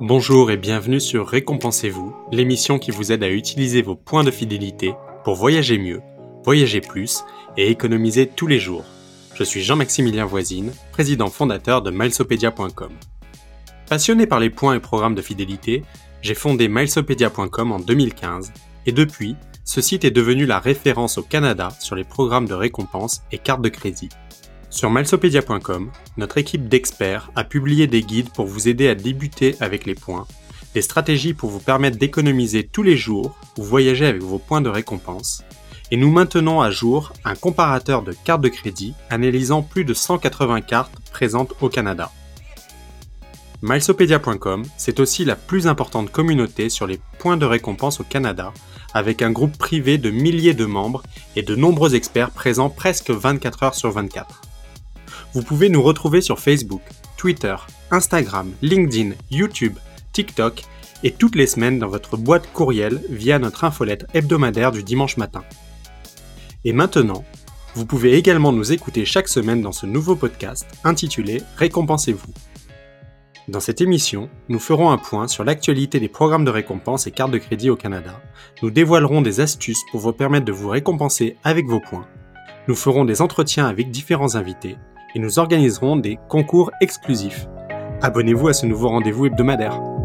Bonjour et bienvenue sur Récompensez-vous, l'émission qui vous aide à utiliser vos points de fidélité pour voyager mieux, voyager plus et économiser tous les jours. Je suis Jean-Maximilien Voisine, président fondateur de milesopedia.com. Passionné par les points et programmes de fidélité, j'ai fondé milesopedia.com en 2015 et depuis, ce site est devenu la référence au Canada sur les programmes de récompense et cartes de crédit. Sur milesopedia.com, notre équipe d'experts a publié des guides pour vous aider à débuter avec les points, des stratégies pour vous permettre d'économiser tous les jours ou voyager avec vos points de récompense, et nous maintenons à jour un comparateur de cartes de crédit analysant plus de 180 cartes présentes au Canada. Milesopedia.com, c'est aussi la plus importante communauté sur les points de récompense au Canada, avec un groupe privé de milliers de membres et de nombreux experts présents presque 24 heures sur 24. Vous pouvez nous retrouver sur Facebook, Twitter, Instagram, LinkedIn, YouTube, TikTok et toutes les semaines dans votre boîte courriel via notre infolette hebdomadaire du dimanche matin. Et maintenant, vous pouvez également nous écouter chaque semaine dans ce nouveau podcast intitulé Récompensez-vous. Dans cette émission, nous ferons un point sur l'actualité des programmes de récompense et cartes de crédit au Canada. Nous dévoilerons des astuces pour vous permettre de vous récompenser avec vos points. Nous ferons des entretiens avec différents invités et nous organiserons des concours exclusifs. Abonnez-vous à ce nouveau rendez-vous hebdomadaire.